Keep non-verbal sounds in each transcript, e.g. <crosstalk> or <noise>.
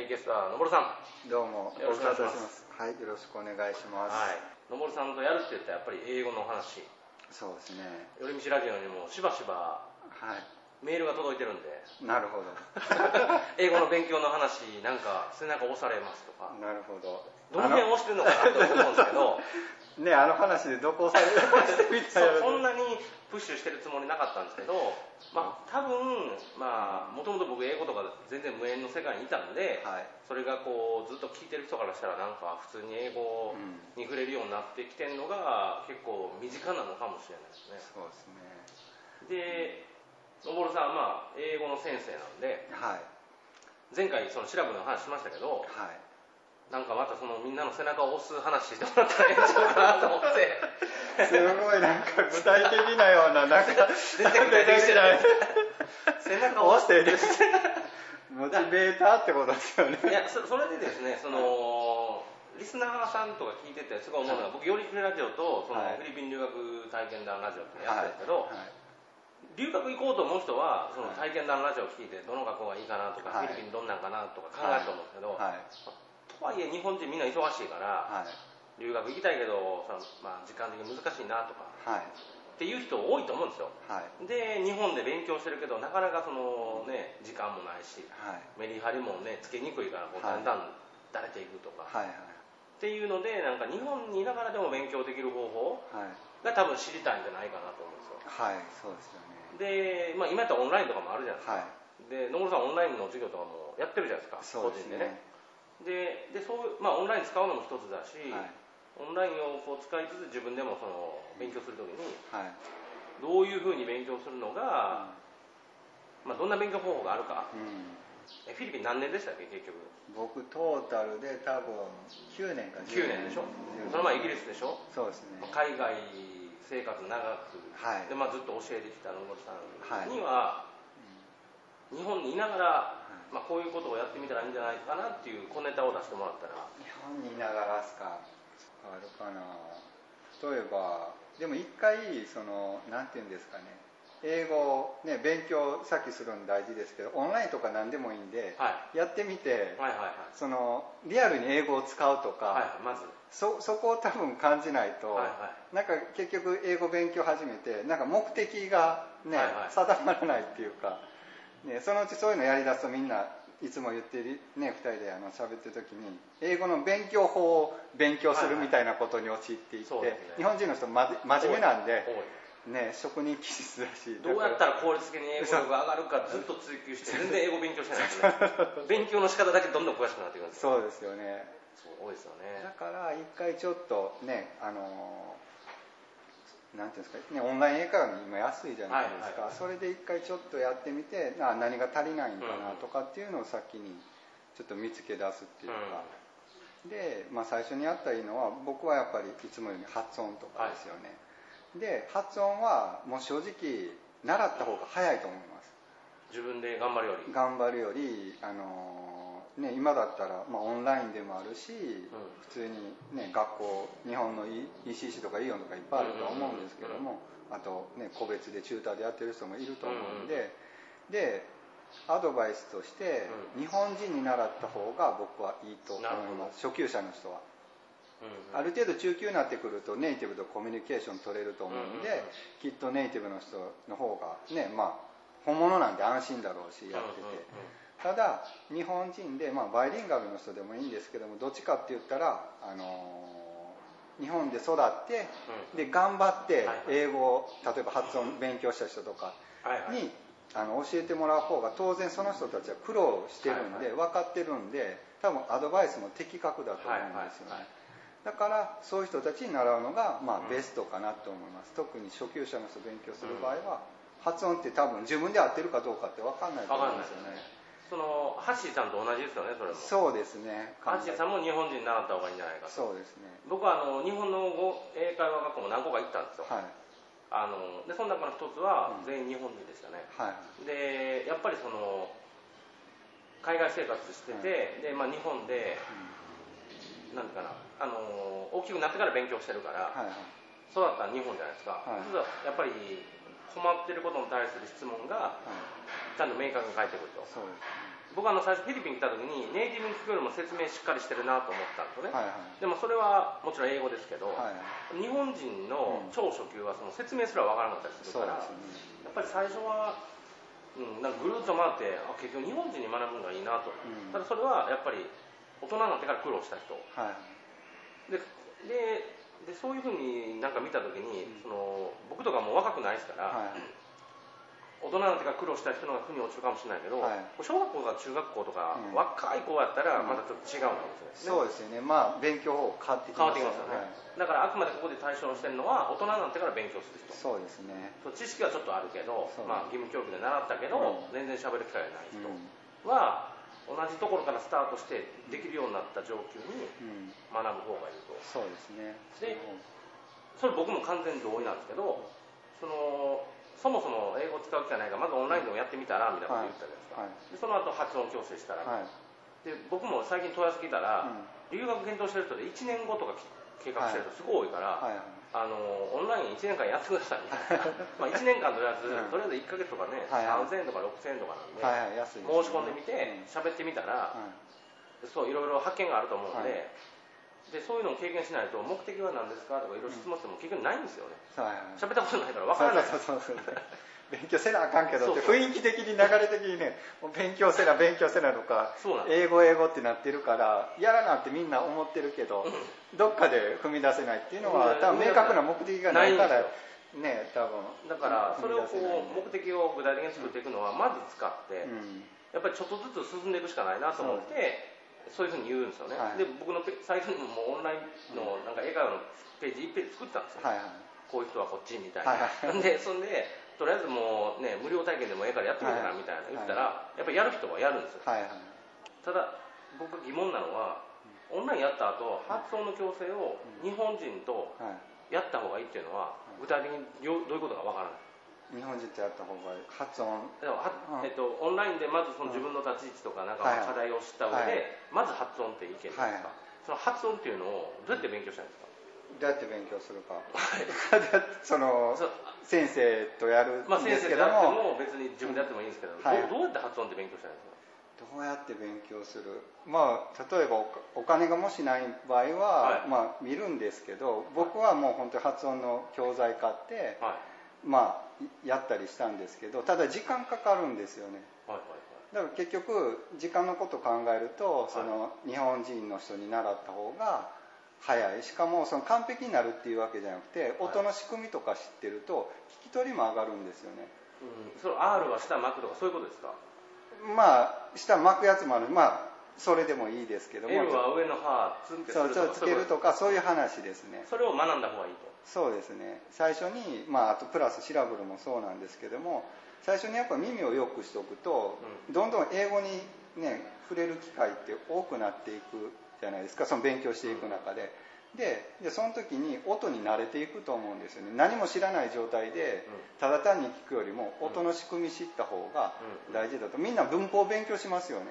い、ゲストはのぼるさん。はどうもよろしくお願いしますはいよろしくお願いしますい。のぼるさんとやるって言ったらやっぱり英語の話。そうですね寄り道ラジオにもしばしばはいメールが届いてるんで、なるほど。<laughs> 英語の勉強の話、なんか背中押されますとか、なるほど。どの辺押してるのかなと思うんですけど、ねあの話でどこ押されましたみたいな。そんなにプッシュしてるつもりなかったんですけど、まあ多分、まあもともと僕英語とか全然無縁の世界にいたんで、はい。それがこうずっと聞いてる人からしたらなんか普通に英語に触れるようになってきてるのが結構身近なのかもしれないですね。そうですね。で、のぼるさんはまあ英語の先生なんで、はい。前回そのシラブの話しましたけど、はい。なんかまたそのみんなの背中を押す話してもらったらええんちゃうかなと思って。すごいなんか具体的なようななんか全然具体的じゃない背中を押して押してモチベーターってことですよね。いやそそれでですねそのリスナーさんとか聞いててすごい思うのが、僕よりくれラジオとそのはい。フィリピン留学体験談ラジオってやってるんですけど、はい留学行こうと思う人はそのはい体験談ラジオを聞いてどの学校がいいかなとか、はい。フィリピンどんなんかなとか考えると思うんですけど、はい。とはいえ日本人みんな忙しいから、はい。留学行きたいけどその、まあ、時間的に難しいなとかはい。っていう人多いと思うんですよ。はい。で日本で勉強してるけどなかなかそのね時間もないしはい。メリハリもねつけにくいからこうはい。だんだんだれていくとか、はいっていうのでなんか日本にいながらでも勉強できる方法はいはい。が多分知りたいんじゃないかなと思うんですよはいそうですよね。で、まあ、今やったらオンラインとかもあるじゃないですか、はい。で野村さんオンラインの授業とかもやってるじゃないですかそうですね。個人でね。ででそう、まあ、オンライン使うのも一つだし、はい。オンラインをこう使いつつ自分でもその勉強するときにはい。どういうふうに勉強するのが、まあ、どんな勉強方法があるか。うん。えフィリピン何年でしたっけ結局。僕トータルで多分9年か9年。でしょ。10その前イギリスでしょ。そうですね。海外生活長く、はい。でまあ、ずっと教えてきた野村さんには、日本にいながら、まあ、こういうことをやってみたらいいんじゃないかなっていう小ネタを出してもらったら。日本にいながらですかあるかな。例えばでも一回そのなんていうんですかね英語ね勉強さっきするの大事ですけどオンラインとか何でもいいんで、はい。やってみて、はいはいはい。そのリアルに英語を使うとか、はいはいまず。そそこを多分感じないと、はいはい。なんか結局英語勉強始めてなんか目的がね、はいはい。定まらないっていうか、ね、そのうちそういうのやりだすとみんないつも言ってるね2人であの喋ってる時に英語の勉強法を勉強するみたいなことに陥っていって、そうですね。日本人の人真面目なんで、ね、職人気質だし。どうやったら効率的に英語力が上がるかずっと追求して全然英語勉強してないですね。<laughs> 勉強の仕方だけどんどん詳しくなっていく。んですよそうですよね。そう多いですよね。だから一回ちょっとねあのなんていうんですかねオンライン英会話の今安いじゃないですか、はいはいそれで一回ちょっとやってみてな何が足りないんかなとかっていうのを先にちょっと見つけ出すっていうか、で、まあ、最初にやったらいいのは僕はやっぱりいつもより発音とかですよね、で発音はもう正直習った方が早いと思います。自分で頑張るより。頑張るよりあの、ね、今だったら、まあ、オンラインでもあるし、普通に、ね、学校日本の ECC とかイオンとかいっぱいあるとは思うんですけども、あと、ね、個別でチューターでやってる人もいると思うんで、でアドバイスとして、日本人に習った方が僕はいいと思います。初級者の人は。うんある程度中級になってくるとネイティブとコミュニケーション取れると思うんで、うんうんうん。きっとネイティブの人の方がねまあ本物なんで安心だろうしやってて、うんうんうん。ただ日本人で、まあ、バイリンガルの人でもいいんですけどもどっちかって言ったら、あのー日本で育って、で頑張ってはい英語を例えば発音勉強した人とかはいはい。に、あの教えてもらう方が当然その人たちは苦労してるんで、はい。分かってるんで多分アドバイスも的確だと思うんですよね、はいはいはいだからそういう人たちに習うのが、まあうんベストかなと思います。特に初級者の人勉強する場合は、発音って多分自分で合ってるかどうかって分かんないと思うんですよね。そのハッシーさんと同じですよねそれも。そうですね。ハッシーさんも日本人に習った方がいいんじゃないかと。そうですね。僕はあの日本の語英会話学校も何個か行ったんですよ、はい。あのでその中の一つはうん。全員日本人でしたね、はい。でやっぱりその海外生活してて、でまあ、日本でなんていうかなあの大きくなってから勉強してるから、はいはい。育ったのは日本じゃないですか、はい。やっぱり困ってることに対する質問がちゃんと明確に返ってくると、そうですね。僕はあの最初フィリピン来た時にネイティブに聞くよりも説明しっかりしてるなと思ったんですよね、はいはい。でもそれはもちろん英語ですけど、はいはい。日本人の超初級はその説明すらわからなかったりするから、ね。やっぱり最初は、うん、なんかぐるっと回ってあ結局日本人に学ぶのがいいなと、ん。ただそれはやっぱり大人になってから苦労した人。はいでででそういうふうになんか見た時に、その僕とかもう若くないですから、はい。大人になってから苦労した人の方が負に落ちるかもしれないけど、はい。小学校とか中学校とか、うん。若い子やったらまたちょっと違うんですよね、そうですよね。まあ勉強法変わってきますってきますよね、だからあくまでここで対象してるのは大人になってから勉強する人そうですね。知識はちょっとあるけど、まあ、義務教育で習ったけど、うん。全然喋る機会がない人うん。は、同じところからスタートしてできるようになった上級にうん。学ぶ方がいいと。そうですね。でそれ僕も完全に同意なんですけどそのそもそも英語を使う機会ないからまずオンラインでもやってみたらみたいなこと言ったじゃないですか、はい。でその後発音矯正したら、はい。で僕も最近問い合わせ聞いたら、うん。留学検討してる人で1年後とか計画してる人すごい多いから、はいはいあのオンライン1年間やってください。みたいなまあ1年間とりあえず、うん。とりあえず1ヶ月とかね、はいはい。3000円とか6000円とかなんで、はいはい。申し込んでみて喋、ってみたら、うん。そういろいろ発見があると思うんで,、はい。でそういうのを経験しないと目的は何ですかとかいろいろ質問しても結局ないんですよね。はいはい喋ったことないから分からない。そうそうそうそう勉強せなあかんけどって雰囲気的に流れ的にね勉強せな勉強せなとか英語英語ってなってるからやらなってみんな思ってるけどどっかで踏み出せないっていうのは多分明確な目的がないからね多分だからそれをこう目的を具体的に作っていくのはまず使って、うん。やっぱりちょっとずつ進んでいくしかないなと思ってそう。いうふうに言うんですよね、はい。で僕のペサイトにもオンラインのなんか英会話のページ1ページ作ってたんですよ、はいはい。こういう人はこっちみたいな、はいはい。<laughs> でそんでとりあえずもうね無料体験でもええからやってみたらはいみたいな言ったら、やっぱりやる人はやるんですよ。はいはい。ただ僕が疑問なのはオンラインやった後発音の矯正を日本人とはい。やった方がいいっていうのは具体的にどういうことかわからない。日本人とやった方がいい発音はうん。えっと、オンラインでまずその自分の立ち位置とかなんか課題を知った上で、はいまず発音っていけるんですか、はいその発音っていうのをどうやって勉強したんですか？どうやって勉強するか。<laughs> その先生とやるんまあ先ですけど生でやっても。も別に自分でやってもいいんですけど、はい。どうどうやって発音って勉強したんですか？どうやって勉強する？まあ例えばおお金がもしない場合は、はい。まあ見るんですけど僕はもう本当に発音の教材買って、はい。まあやったりしたんですけどただ時間かかるんですよね。はいはいだから結局時間のこと考えるとその日本人の人に習った方が早い。しかもその完璧になるっていうわけじゃなくて音の仕組みとか知ってると聞き取りも上がるんですよね。うん、その R は下巻くとかそういうことですか？まあ下巻くやつもある。まあそれでもいいですけども。L は上の歯つんってすそうるとつけるとかそういう話ですね。それを学んだ方がいいと。そうですね。最初にまああとプラスシラブルもそうなんですけども最初にやっぱ耳を良くしておくと、どんどん英語にね触れる機会って多くなっていくじゃないですか。その勉強していく中で、ででその時に音に慣れていくと思うんですよね。何も知らない状態でただ単に聞くよりも音の仕組み知った方が大事だと。みんな文法を勉強しますよね。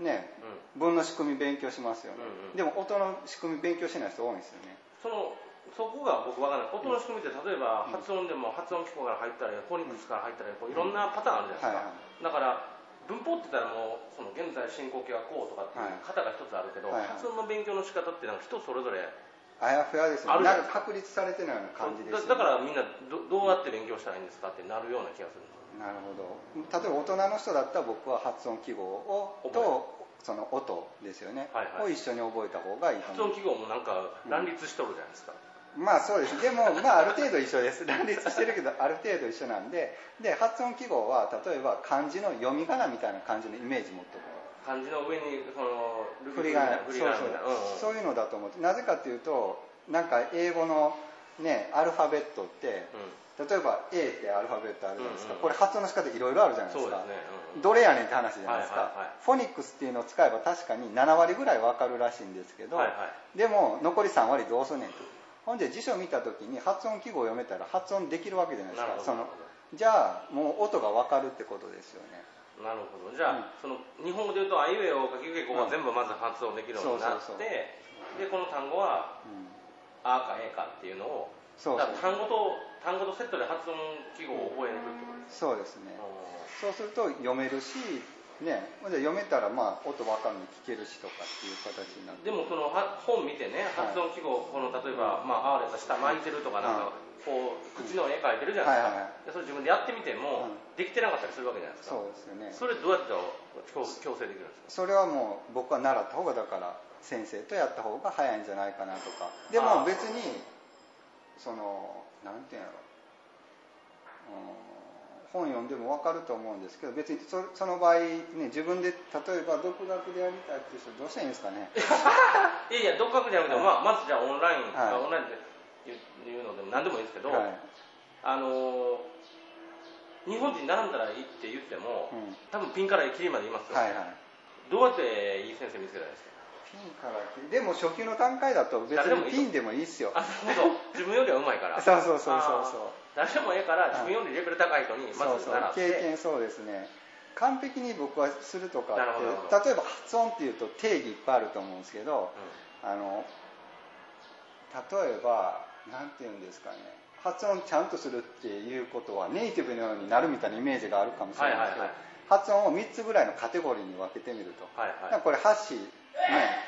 ね。うん。文の仕組み勉強しますよね、でも音の仕組み勉強しない人多いんですよね。そのそこが僕わからない音の仕組みって例えば発音でも発音機構から入ったりフォニックスから入ったりこういろんなパターンあるじゃないですか、だから文法って言ったらもうその現在進行形はこうとかっていう型が一つあるけど、はいはい。発音の勉強の仕方ってなんか人それぞれあやふやですね。あるじゃなんか確立されてないような感じですね。だからみんなどどうやって勉強したらいいんですかってなるような気がするなるほど。例えば大人の人だったら僕は発音記号をとその音ですよね、はいはい。を一緒に覚えた方がいいと思う。発音記号もなんか乱立しとるじゃないですか、まあそうです。でもまあある程度一緒です。乱立してるけどある程度一緒なんで。で発音記号は例えば漢字の読み仮名みたいな感じのイメージ持っておく漢字の上にそのル振り仮名。そうそう。そういうのだと思って。なぜかというとなんか英語のねアルファベットって例えば A ってアルファベットあるじゃないですか、うんうんこれ発音の仕方いろいろあるじゃないですか。ね、うんどれやねんって話じゃないですか、はいはいはい。フォニックスっていうのを使えば確かに7割ぐらい分かるらしいんですけど、はいはい。でも残り3割どうすんねんとほんで辞書見た時に発音記号を読めたら発音できるわけじゃないですか。そのじゃあもう音が分かるってことですよね。なるほど。じゃあ、その日本語で言うとあいうえおかきくけこが全部まず発音できるようになって、でこの単語はうん。あかえかっていうのをそう単語と単語とセットで発音記号を覚えるってことですそうですね。そうすると読めるしね、読めたらまあ音分かるの聞けるしとかっていう形になってでもその本見てね発音記号、この例えば、まあ、あれが下巻いてるとかなんか、こう口の絵描いてるじゃないですか、はいはい、それ自分でやってみても、できてなかったりするわけじゃないですか。そうですよね。それどうやって強制できるんですか？それはもう僕は習った方がだから先生とやった方が早いんじゃないかなとか。でも別にそのなんていうんやろ。うん本読んでも分かると思うんですけど別にそその場合、ね、自分で例えば独学でやりたいっていう人どうしたらいいんですかね？<laughs> いやいや独学じゃなくても、はい、まあ、まずじゃあオンライン、はい、オンラインで言うのでも何でもいいですけど、はい、あの日本人並んだらいいって言っても、うん、多分ピンからキリまで言いますよ、はいはい、どうやっていい先生見つけたらいいですか？ピンからでも初級の段階だと別にピンでもいいっすよ。あなるほど自分よりはうまいから。<laughs> そうそうそうそうそう誰でもええから自分よりレベル高い人にまず習って。経験そうですね。完璧に僕はするとかって例えば発音っていうと定義いっぱいあると思うんですけど、うん、あの例えば何て言うんですかね。発音ちゃんとするっていうことはネイティブのようになるみたいなイメージがあるかもしれないけど、はいはいはい。発音を3つぐらいのカテゴリーに分けてみると、はいはい、これ箸ね、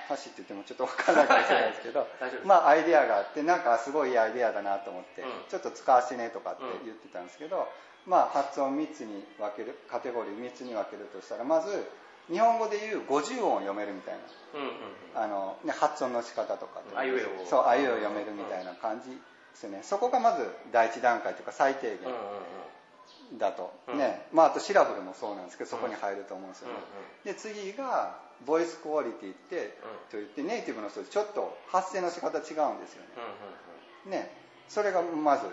箸って言ってもちょっと分からないかもしれないですけど <laughs> まあアイデアがあってなんかすごいいいアイデアだなと思って、うん、ちょっと使わせてねとかって言ってたんですけど、うん、まあ発音3つに分けるカテゴリー3つに分けるとしたらまず日本語でいう50音を読めるみたいな、あのね、発音の仕方とかあいうえを。そうあいうえを読めるみたいな感じですね。そこがまず第一段階というか最低限、うんうんうんだと、うん、ね。まあ、あとシラブルもそうなんですけどそこに入ると思うんですよね、で次がボイスクオリティって、と言ってネイティブの人ちょっと発声の仕方違うんですよね、ね。それがまず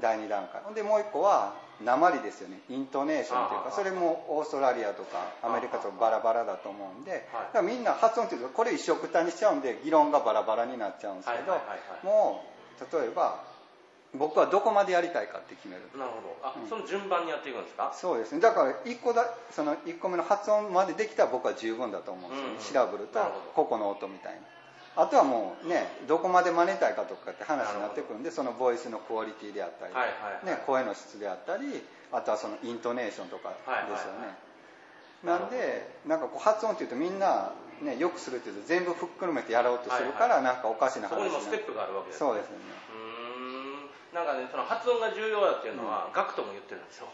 第2段階。でもう1個は鉛ですよね。イントネーションというかそれもオーストラリアとかアメリカとバラバラだと思うんでだからみんな発音っていうとこれ一緒くたにしちゃうんで議論がバラバラになっちゃうんですけどもう例えば僕はどこまでやりたいかって決める。なるほど。あ、うん、その順番にやっていくんですか？そうですね。だから1個だその1個目の発音までできたら僕は十分だと思うんですよね、うんうん、調べると個々の音みたいな。あとはもうねどこまで真似たいかとかって話になってくるんでそのボイスのクオリティであったり、はいはいはい、ね、声の質であったりあとはそのイントネーションとかですよね、はいはいはい、なんでなんかこう発音っていうとみんなね、よくするっていうと全部ふっくるめてやろうとするから、なんかおかしな話になる。そこにもステップがあるわけですそうですねなんかねその発音が重要だっていうのは、うん、ガクトも言ってるんですよ。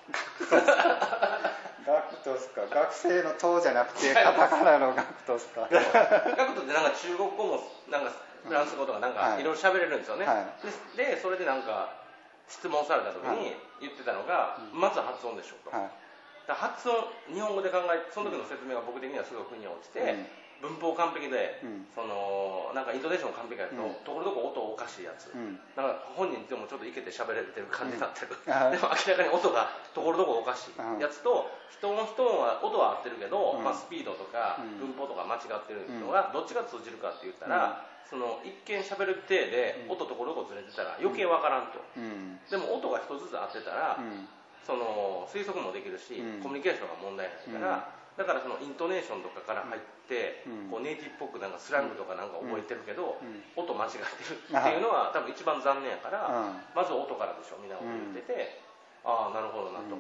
ガクトスか？<laughs> 学生の塔じゃなくてカタカナのガクトスか？<laughs> ガクトってなんか中国語もなんかフランス語とかなんかい。ろいろ喋れるんですよね、はい、でそれでなんか質問された時に言ってたのが、はい、まず発音でしょと、はい、発音日本語で考えその時の説明が僕的にはすごい腑に落ちて、うん文法完璧で、うん、そのなんかイントネーション完璧やと、うん、ところどころ音おかしいやつ、うん、なんか本人でもちょっといけて喋れてる感じになってる、<laughs> でも明らかに音がところどころおかしいやつと、人の人は音は合ってるけど、まあ、スピードとか文法とか間違ってるのがどっちが通じるかって言ったら、その一見喋る体で音ところどころずれてたら余計わからんと、でも音が一つずつ合ってたら、その推測もできるし、コミュニケーションが問題ないから、だからそのイントネーションとかから入って、うん、こうネイティブっぽくなんかスラングとかなんか覚えてるけど、うん、音間違ってるっていうのは多分一番残念やから、まず音からでしょみんなこと言ってて、ああなるほどなと。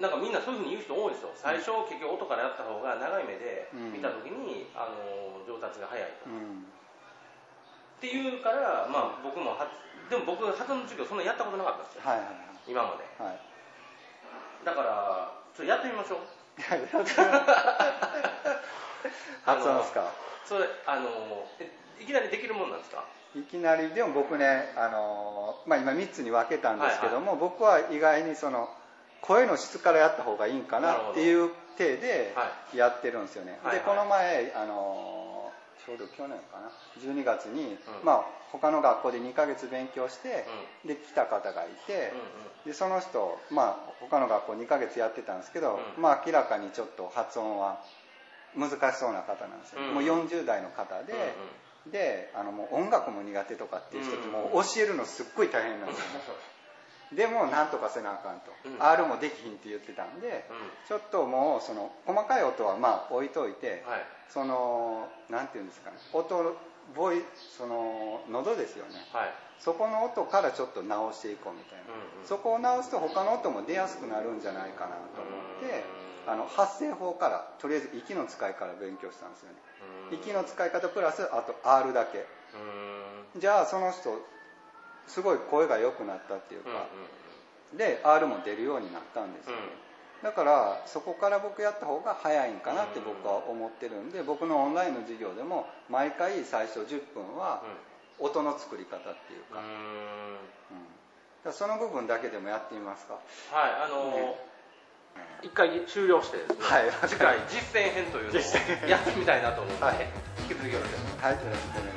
なんかみんなそういうふうに言う人多いですよ最初結局音からやった方が長い目で見た時に、あの上達が早いと、っていうからまあ僕もはでも僕発音の授業そんなやったことなかったんですよ、はいはいはい、今まで、はい、だからちょっとやってみましょう発音ですか？それあのいきなりできるもんなんですか？いきなりでも僕ねあの、まあ、今3つに分けたんですけども、はいはい、僕は意外にその声の質からやった方がいいんかなっていう体でやってるんですよね、はい、でこの前あのちょうど去年かな12月に、うん、まあ他の学校で2ヶ月勉強して、うん、で来た方がいて、うんうんでその人、まあ、他の学校2ヶ月やってたんですけど、うん、まあ明らかにちょっと発音は難しそうな方なんですよ、うん、もう40代の方で、うんうん、であのもう音楽も苦手とかっていう人ってもう教えるのすっごい大変なんですよ、でもなんとかせなあかんと、うん、R もできひんって言ってたんで、ちょっともうその細かい音はまあ置いといて、はい、そのなんていうんですかね音ボイその喉ですよね、はい、そこの音からちょっと直していこうみたいな、うんうん、そこを直すと他の音も出やすくなるんじゃないかなと思ってあの発声法からとりあえず息の使いから勉強したんですよね。息の使い方プラスあと R だけ。じゃあその人すごい声が良くなったっていうか、うんうん、で R も出るようになったんですよね、だからそこから僕やった方が早いんかなって僕は思ってるんで僕のオンラインの授業でも毎回最初10分は音の作り方っていうか,、うん、その部分だけでもやってみますか。はいあのーね、一回終了してですね、はい、次回実践編というのをやってみたいなと思うので、はい、引き続きよろしくお願いします。はい、